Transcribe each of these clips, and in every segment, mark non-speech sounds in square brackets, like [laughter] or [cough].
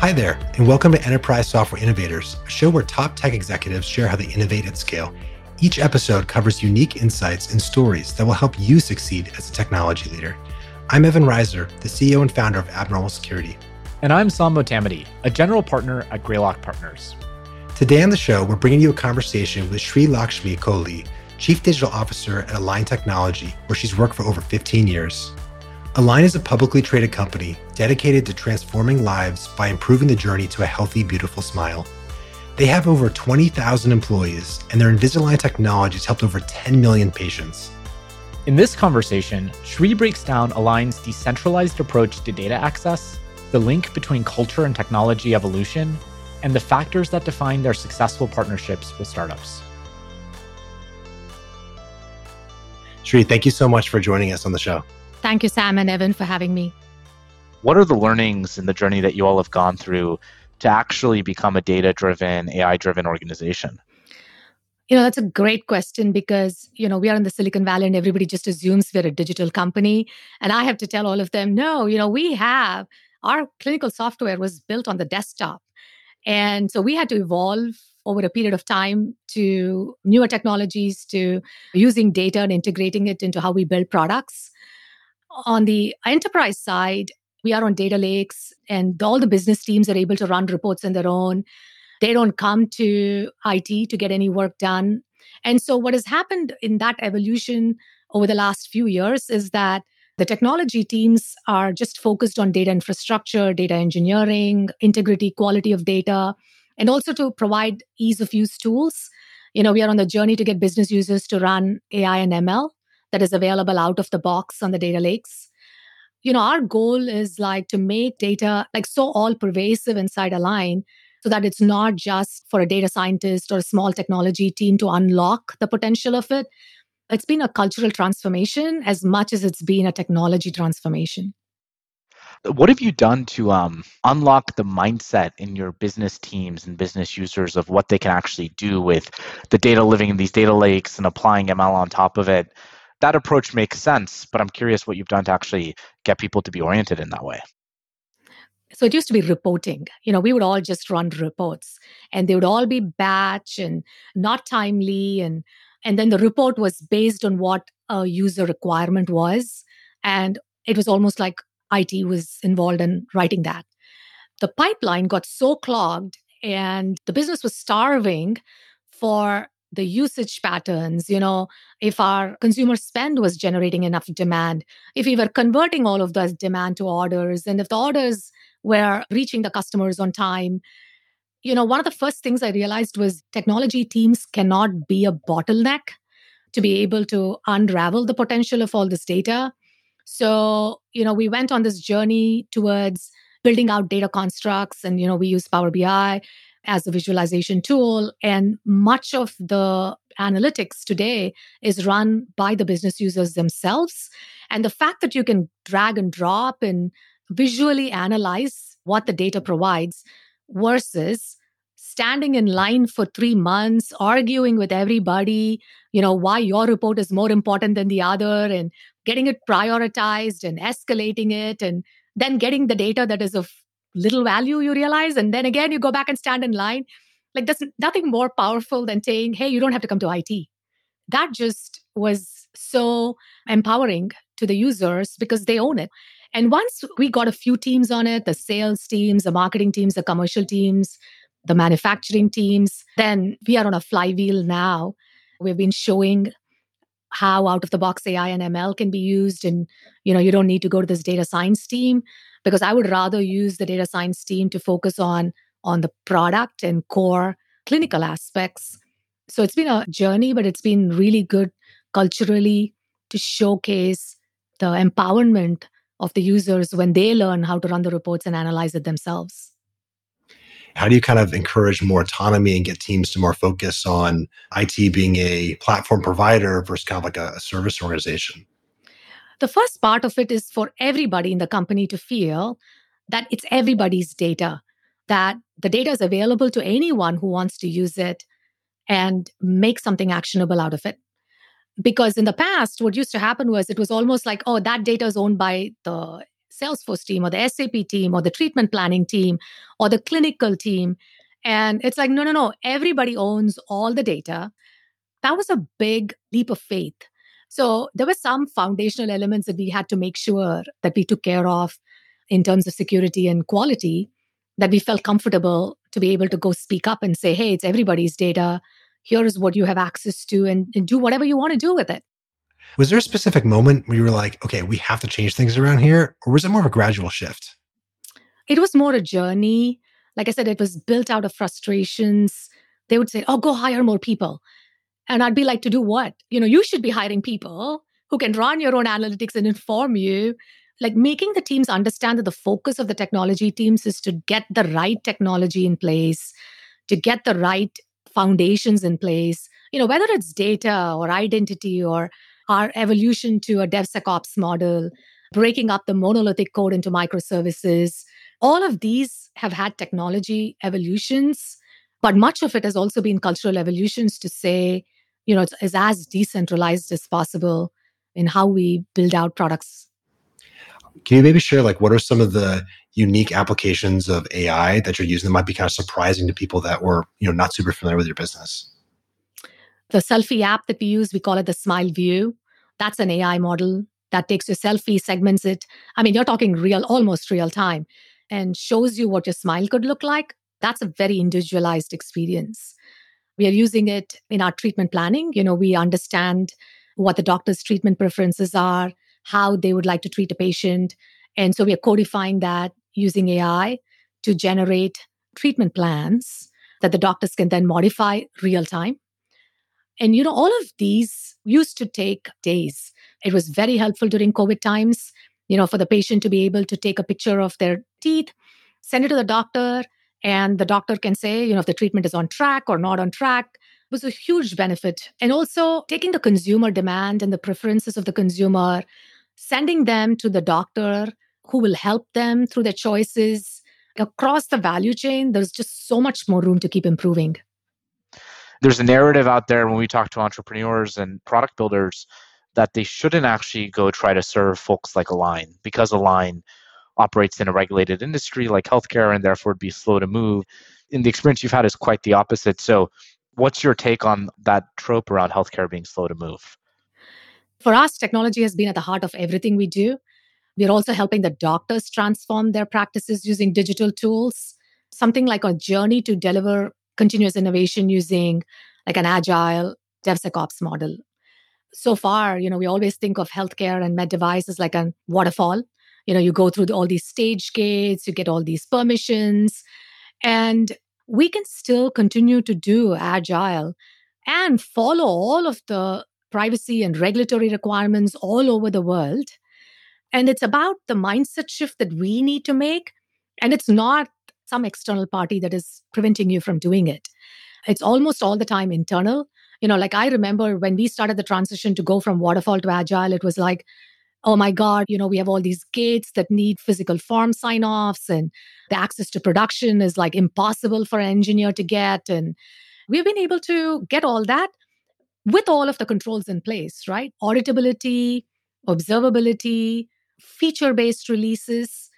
Hi there, and welcome to Enterprise Software Innovators, a show where top tech executives share how they innovate at scale. Each episode covers unique insights and stories that will help you succeed as a technology leader. I'm Evan Reiser, the CEO and founder of Abnormal Security. And I'm Saam Motamedi, a general partner at Greylock Partners. Today on the show, we're bringing you a conversation with Sreelakshmi Kolli, Chief Digital Officer at Align Technology, where she's worked for over 15 years. Align is a publicly traded company dedicated to transforming lives by improving the journey to a healthy, beautiful smile. They have over 20,000 employees, and their Invisalign technology has helped over 10 million patients. In this conversation, Sri breaks down Align's decentralized approach to data access, the link between culture and technology evolution, and the factors that define their successful partnerships with startups. Sri, thank you so much for joining us on the show. Thank you, Saam and Evan, for having me. What are the learnings in the journey that you all have gone through to actually become a data driven, AI driven organization? You know, that's a great question because, you know, we are in the Silicon Valley and everybody just assumes we're a digital company. And I have to tell all of them, no, you know, we have our clinical software was built on the desktop. And so we had to evolve over a period of time to newer technologies, to using data and integrating it into how we build products. On the enterprise side, we are on data lakes, and all the business teams are able to run reports on their own. They don't come to IT to get any work done. And so, what has happened in that evolution over the last few years is that the technology teams are just focused on data infrastructure, data engineering, integrity, quality of data, and also to provide ease of use tools. You know, we are on the journey to get business users to run AI and ML that is available out of the box on the data lakes. You know, our goal is like to make data like so all pervasive inside Align so that it's not just for a data scientist or a small technology team to unlock the potential of it. It's been a cultural transformation as much as it's been a technology transformation. What have you done to um, unlock the mindset in your business teams and business users of what they can actually do with the data living in these data lakes and applying ML on top of it? That approach makes sense, but I'm curious what you've done to actually get people to be oriented in that way. So it used to be reporting. You know, we would all just run reports and they would all be batch and not timely and and then the report was based on what a user requirement was and it was almost like IT was involved in writing that. The pipeline got so clogged and the business was starving for the usage patterns, you know, if our consumer spend was generating enough demand, if we were converting all of those demand to orders, and if the orders were reaching the customers on time. You know, one of the first things I realized was technology teams cannot be a bottleneck to be able to unravel the potential of all this data. So, you know, we went on this journey towards building out data constructs and, you know, we use Power BI as a visualization tool. And much of the analytics today is run by the business users themselves. And the fact that you can drag and drop and visually analyze what the data provides versus standing in line for three months, arguing with everybody, you know, why your report is more important than the other, and getting it prioritized and escalating it, and then getting the data that is of little value you realize and then again you go back and stand in line. Like there's nothing more powerful than saying hey you don't have to come to it that just was so empowering to the users because they own it. And once we got a few teams on it the sales teams the marketing teams the commercial teams the manufacturing teams then we are on a flywheel now. We've been showing how out of the box ai and ml can be used and you know you don't need to go to this data science team because I would rather use the data science team to focus on on the product and core clinical aspects. So it's been a journey, but it's been really good culturally to showcase the empowerment of the users when they learn how to run the reports and analyze it themselves. How do you kind of encourage more autonomy and get teams to more focus on IT being a platform provider versus kind of like a, service organization? The first part of it is for everybody in the company to feel that it's everybody's data, that the data is available to anyone who wants to use it and make something actionable out of it. Because in the past, what used to happen was it was almost like, oh, that data is owned by the Salesforce team or the SAP team or the treatment planning team or the clinical team. And it's like, no, no, no, everybody owns all the data. That was a big leap of faith. So there were some foundational elements that we had to make sure that we took care of in terms of security and quality that we felt comfortable to be able to go speak up and say, hey, it's everybody's data. Here is what you have access to, and, and do whatever you want to do with it. Was there a specific moment where you were like, okay, we have to change things around here? Or was it more of a gradual shift? It was more a journey. Like I said, it was built out of frustrations. They would say, oh, go hire more people. And I'd be like, to do what? You know, you should be hiring people who can run your own analytics and inform you. Like making the teams understand that the focus of the technology teams is to get the right technology in place, to get the right foundations in place. You know, whether it's data or identity or our evolution to a DevSecOps model, breaking up the monolithic code into microservices, all of these have had technology evolutions, but much of it has also been cultural evolutions to say, you know, it's, as decentralized as possible in how we build out products. Can you maybe share like what are some of the unique applications of AI that you're using that might be kind of surprising to people that were, you know, not super familiar with your business? The selfie app that we use, we call it the Smile View. That's an AI model that takes your selfie, segments it. I mean, you're talking real, almost real time, and shows you what your smile could look like. That's a very individualized experience. We are using it in our treatment planning. You know, we understand what the doctor's treatment preferences are, how they would like to treat a patient. And so we are codifying that using AI to generate treatment plans that the doctors can then modify real time. And, you know, all of these used to take days. It was very helpful during COVID times, you know, for the patient to be able to take a picture of their teeth, send it to the doctor, and the doctor can say, you know, if the treatment is on track or not on track. Was a huge benefit. And also taking the consumer demand and the preferences of the consumer, sending them to the doctor who will help them through their choices across the value chain. There's just so much more room to keep improving. There's a narrative out there when we talk to entrepreneurs and product builders that they shouldn't actually go try to serve folks like Align because Align operates in a regulated industry like healthcare and therefore would be slow to move. And the experience you've had is quite the opposite. So, what's your take on that trope around healthcare being slow to move? For us, technology has been at the heart of everything we do. We're also helping the doctors transform their practices using digital tools. Something like a journey to deliver continuous innovation using like an agile DevSecOps model. So far, you know, we always think of healthcare and med devices like a waterfall you know you go through all these stage gates you get all these permissions and we can still continue to do agile and follow all of the privacy and regulatory requirements all over the world. And it's about the mindset shift that we need to make and it's not some external party that is preventing you from doing it. It's almost all the time internal. You know like i remember when we started the transition to go from waterfall to agile it was like oh my God, you know, we have all these gates that need physical form sign offs, and the access to production is like impossible for an engineer to get. And we've been able to get all that with all of the controls in place, right? Auditability, observability, feature based releases.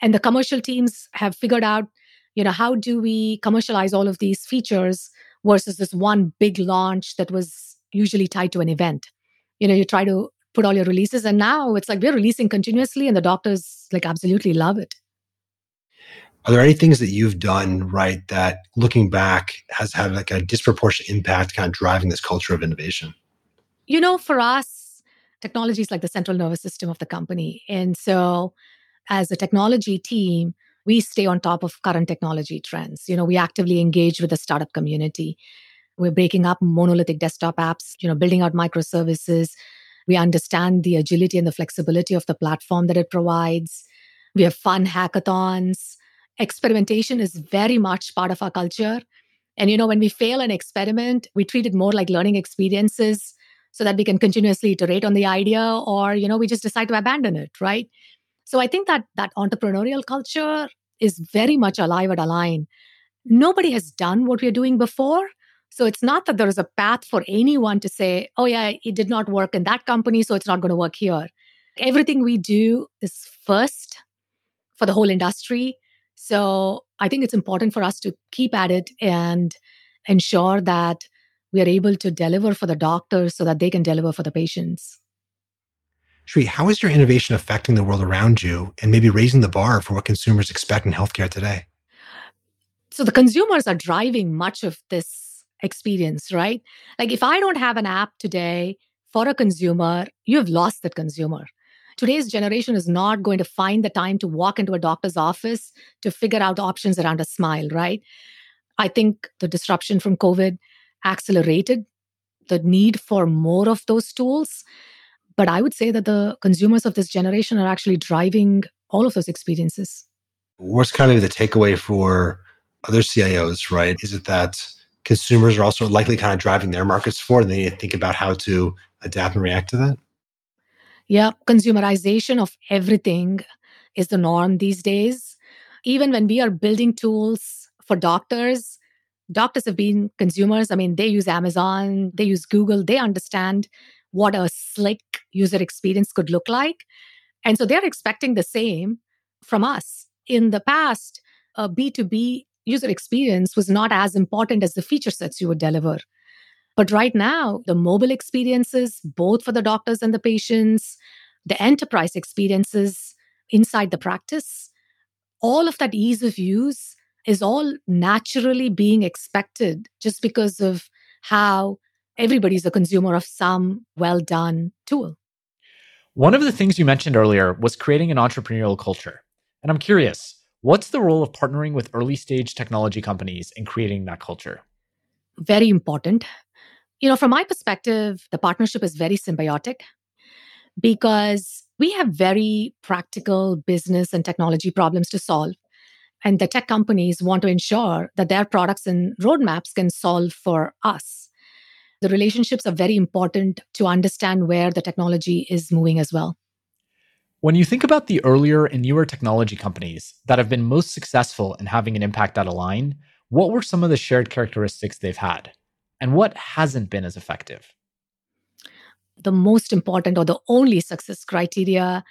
And the commercial teams have figured out, you know, how do we commercialize all of these features versus this one big launch that was usually tied to an event. You know, you try to put all your releases. And now it's like we're releasing continuously, and the doctors like absolutely love it. Are there any things that you've done right that looking back has had like a disproportionate impact kind of driving this culture of innovation? You know, for us, technology is like the central nervous system of the company. And so as a technology team, we stay on top of current technology trends. You know, we actively engage with the startup community. We're breaking up monolithic desktop apps, you know, building out microservices, we understand the agility and the flexibility of the platform that it provides. We have fun hackathons. Experimentation is very much part of our culture. And, you know, when we fail an experiment, we treat it more like learning experiences so that we can continuously iterate on the idea or, you know, we just decide to abandon it, right? So I think that that entrepreneurial culture is very much alive at Align. Nobody has done what we're doing before. So it's not that there is a path for anyone to say, oh, yeah, it did not work in that company, so it's not going to work here. Everything we do is first for the whole industry. So I think it's important for us to keep at it and ensure that we are able to deliver for the doctors so that they can deliver for the patients. Sri, how is your innovation affecting the world around you and maybe raising the bar for what consumers expect in healthcare today? So the consumers are driving much of this experience, right? Like if I don't have an app today for a consumer, you have lost that consumer. Today's generation is not going to find the time to walk into a doctor's office to figure out options around a smile, right? I think the disruption from COVID accelerated the need for more of those tools. But I would say that the consumers of this generation are actually driving all of those experiences. What's kind of the takeaway for other CIOs, right? Is it that consumers are also likely kind of driving their markets forward and they need to think about how to adapt and react to that? Yeah, consumerization of everything is the norm these days. Even when we are building tools for doctors, doctors have been consumers. I mean, they use Amazon, they use Google, they understand what a slick user experience could look like. And so they're expecting the same from us. In the past, a B2B user experience was not as important as the feature sets you would deliver. But right now, the mobile experiences, both for the doctors and the patients, the enterprise experiences inside the practice, all of that ease of use is all naturally being expected just because of how everybody's a consumer of some well done tool. One of the things you mentioned earlier was creating an entrepreneurial culture. And I'm curious, what's the role of partnering with early stage technology companies in creating that culture? Very important. You know, from my perspective, the partnership is very symbiotic because we have very practical business and technology problems to solve. And the tech companies want to ensure that their products and roadmaps can solve for us. The relationships are very important to understand where the technology is moving as well. When you think about the earlier and newer technology companies that have been most successful in having an impact at Align, what were some of the shared characteristics they've had? And what hasn't been as effective? The most important or the only success criteria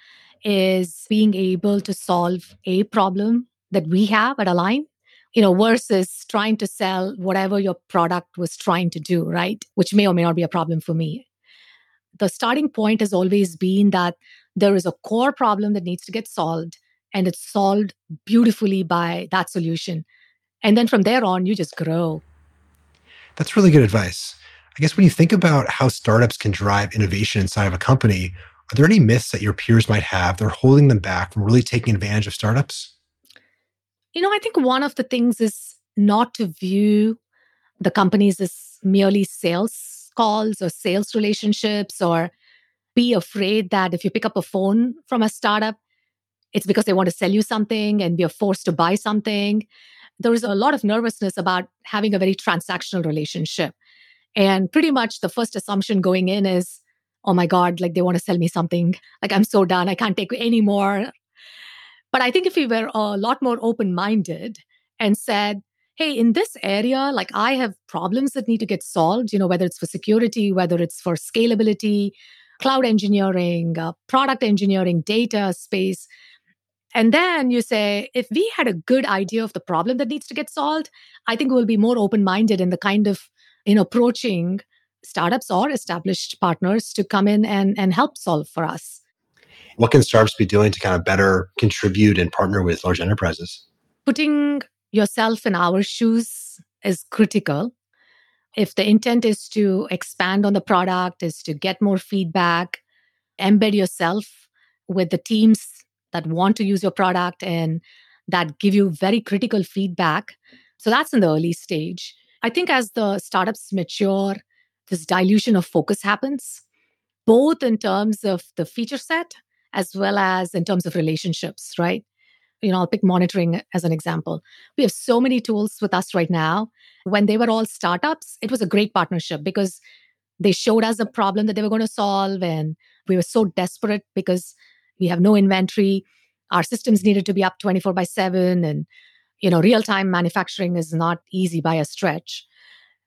is being able to solve a problem that we have at Align, you know, versus trying to sell whatever your product was trying to do, right? Which may or may not be a problem for me. The starting point has always been that there is a core problem that needs to get solved, and it's solved beautifully by that solution. And then from there on, you just grow. That's really good advice. I guess when you think about how startups can drive innovation inside of a company, are there any myths that your peers might have that are holding them back from really taking advantage of startups? You know, I think one of the things is not to view the companies as merely sales calls or sales relationships or be afraid that if you pick up a phone from a startup, it's because they want to sell you something and you're forced to buy something. There is a lot of nervousness about having a very transactional relationship. And pretty much the first assumption going in is, oh my God, like they want to sell me something. Like I'm so done. I can't take any more. But I think if we were a lot more open minded and said, hey, in this area, like I have problems that need to get solved, you know, whether it's for security, whether it's for scalability, cloud engineering, uh, product engineering, data space. And then you say, if we had a good idea of the problem that needs to get solved, I think we'll be more open minded in the kind of in approaching startups or established partners to come in and, and help solve for us. What can startups be doing to kind of better contribute and partner with large enterprises? Putting yourself in our shoes is critical. If the intent is to expand on the product, is to get more feedback, embed yourself with the teams that want to use your product and that give you very critical feedback. So that's in the early stage. I think as the startups mature, this dilution of focus happens, both in terms of the feature set as well as in terms of relationships, right? You know, I'll pick monitoring as an example. We have so many tools with us right now. When they were all startups, it was a great partnership because they showed us a problem that they were going to solve. And we were so desperate because we have no inventory. Our systems needed to be up 24 by 7. And, you know, real time manufacturing is not easy by a stretch.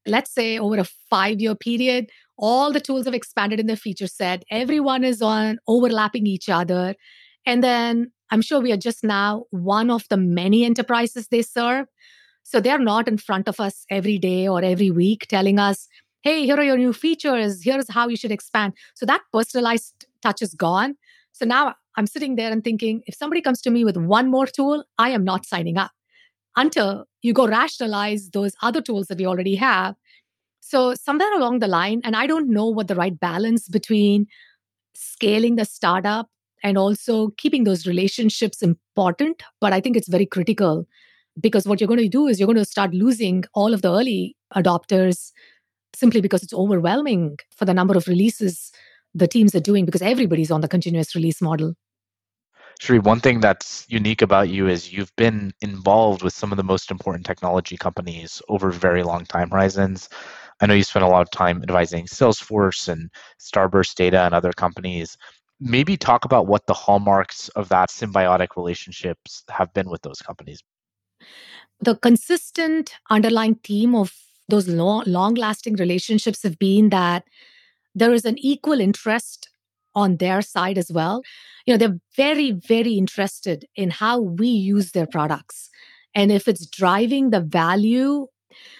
Let's say over a five year period, all the tools have expanded in the feature set everyone is on overlapping each other and then I'm sure we are just now one of the many enterprises they serve. So they're not in front of us every day or every week telling us, hey, here are your new features. Here's how you should expand. So that personalized touch is gone. So now I'm sitting there and thinking, if somebody comes to me with one more tool, I am not signing up until you go rationalize those other tools that we already have. So, somewhere along the line, and I don't know what the right balance between scaling the startup and also keeping those relationships important, but I think it's very critical because what you're going to do is you're going to start losing all of the early adopters simply because it's overwhelming for the number of releases the teams are doing because everybody's on the continuous release model. Sri, one thing that's unique about you is you've been involved with some of the most important technology companies over very long time horizons. I know you spent a lot of time advising Salesforce and Starburst Data and other companies. Maybe talk about what the hallmarks of that symbiotic relationships have been with those companies. The consistent underlying theme of those long, lasting relationships have been that there is an equal interest on their side as well. You know, they're very, very interested in how we use their products. And if it's driving the value,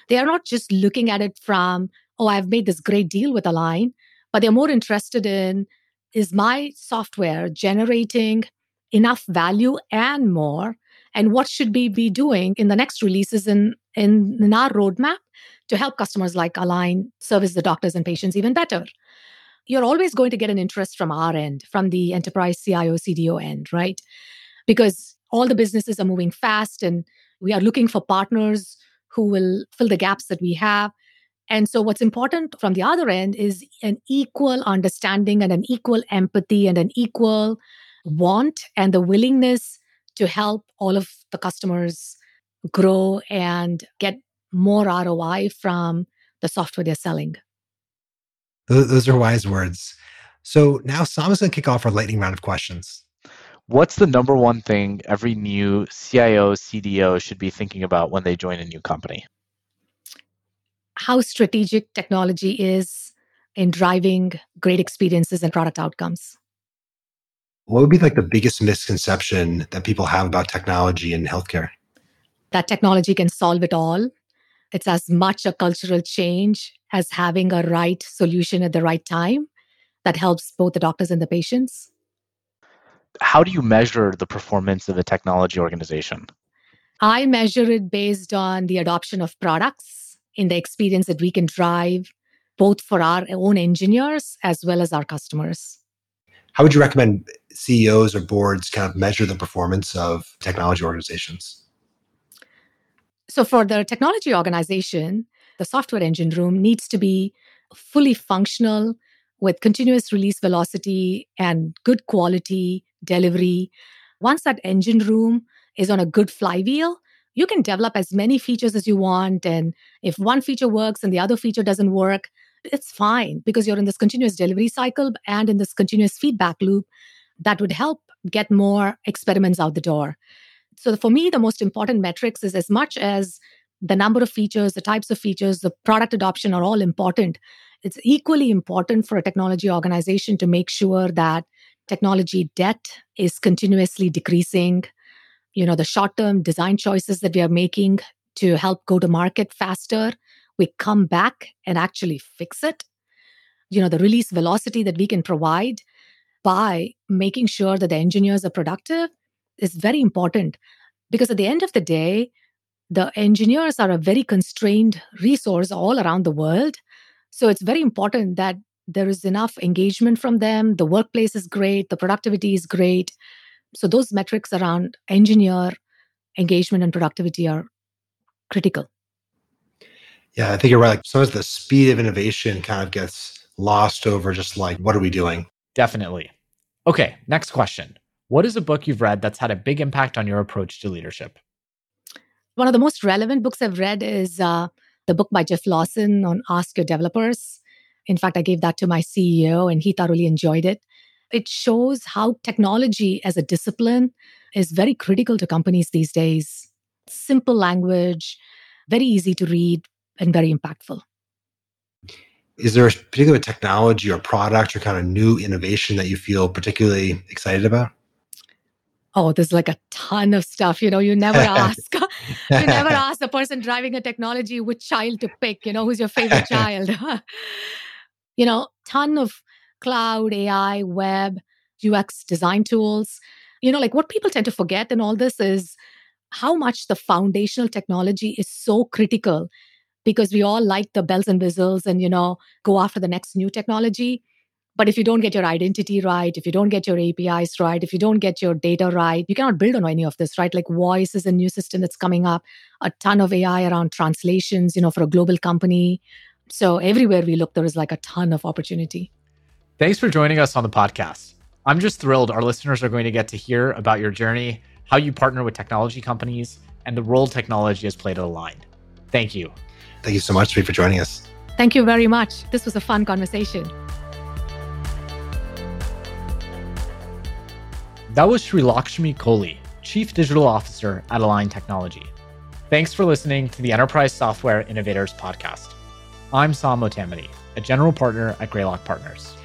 they are not just looking at it from, oh, I've made this great deal with Align, but they're more interested in is my software generating enough value and more? And what should we be doing in the next releases in, in, in our roadmap to help customers like Align service the doctors and patients even better? You're always going to get an interest from our end, from the enterprise CIO, CDO end, right? Because all the businesses are moving fast and we are looking for partners who will fill the gaps that we have. And so, what's important from the other end is an equal understanding and an equal empathy and an equal want and the willingness to help all of the customers grow and get more ROI from the software they're selling. Those are wise words. So now Saam is going to kick off our lightning round of questions. What's the number one thing every new CIO, CDO should be thinking about when they join a new company? How strategic technology is in driving great experiences and product outcomes. What would be like the biggest misconception that people have about technology in healthcare? That technology can solve it all it's as much a cultural change as having a right solution at the right time that helps both the doctors and the patients. How do you measure the performance of a technology organization? I measure it based on the adoption of products in the experience that we can drive both for our own engineers as well as our customers. How would you recommend CEOs or boards kind of measure the performance of technology organizations? So, for the technology organization, the software engine room needs to be fully functional with continuous release velocity and good quality delivery. Once that engine room is on a good flywheel, you can develop as many features as you want. And if one feature works and the other feature doesn't work, it's fine because you're in this continuous delivery cycle and in this continuous feedback loop that would help get more experiments out the door. So for me, the most important metrics is as much as the number of features, the types of features, the product adoption are all important. It's equally important for a technology organization to make sure that technology debt is continuously decreasing. You know, the short term design choices that we are making to help go to market faster, we come back and actually fix it. You know, the release velocity that we can provide by making sure that the engineers are productive is very important because at the end of the day, the engineers are a very constrained resource all around the world. So it's very important that there is enough engagement from them. The workplace is great, the productivity is great. So those metrics around engineer engagement and productivity are critical. Yeah, I think you're right. Like sometimes the speed of innovation kind of gets lost over just like, what are we doing? Definitely. Okay, next question. What is a book you've read that's had a big impact on your approach to leadership? One of the most relevant books I've read is uh, the book by Jeff Lawson on Ask Your Developers. In fact, I gave that to my CEO and he thoroughly enjoyed it. It shows how technology as a discipline is very critical to companies these days. Simple language, very easy to read, and very impactful. Is there a particular technology or product or kind of new innovation that you feel particularly excited about? Oh, there's like a ton of stuff. You know, you never [laughs] ask. [laughs] you never ask the person driving a technology which child to pick. You know, who's your favorite [laughs] child? you know, ton of cloud, AI, web, UX design tools. You know, like what people tend to forget in all this is how much the foundational technology is so critical because we all like the bells and whistles and, you know, go after the next new technology. But if you don't get your identity right, if you don't get your APIs right, if you don't get your data right, you cannot build on any of this, right? Like voice is a new system that's coming up, a ton of AI around translations, you know, for a global company. So everywhere we look, there is like a ton of opportunity. Thanks for joining us on the podcast. I'm just thrilled our listeners are going to get to hear about your journey, how you partner with technology companies, and the role technology has played at Align. Thank you. Thank you so much, Sri, for joining us. Thank you very much. This was a fun conversation. That was Sreelakshmi Kolli, Chief Digital Officer at Align Technology. Thanks for listening to the Enterprise Software Innovators Podcast. I'm Saam Motamedi, a general partner at Greylock Partners.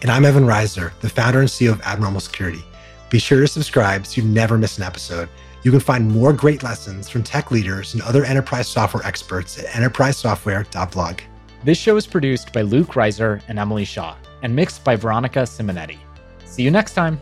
And I'm Evan Reiser, the founder and CEO of Abnormal Security. Be sure to subscribe so you never miss an episode. You can find more great lessons from tech leaders and other enterprise software experts at enterprisesoftware.blog. This show is produced by Luke Reiser and Emily Shaw and mixed by Veronica Simonetti. See you next time.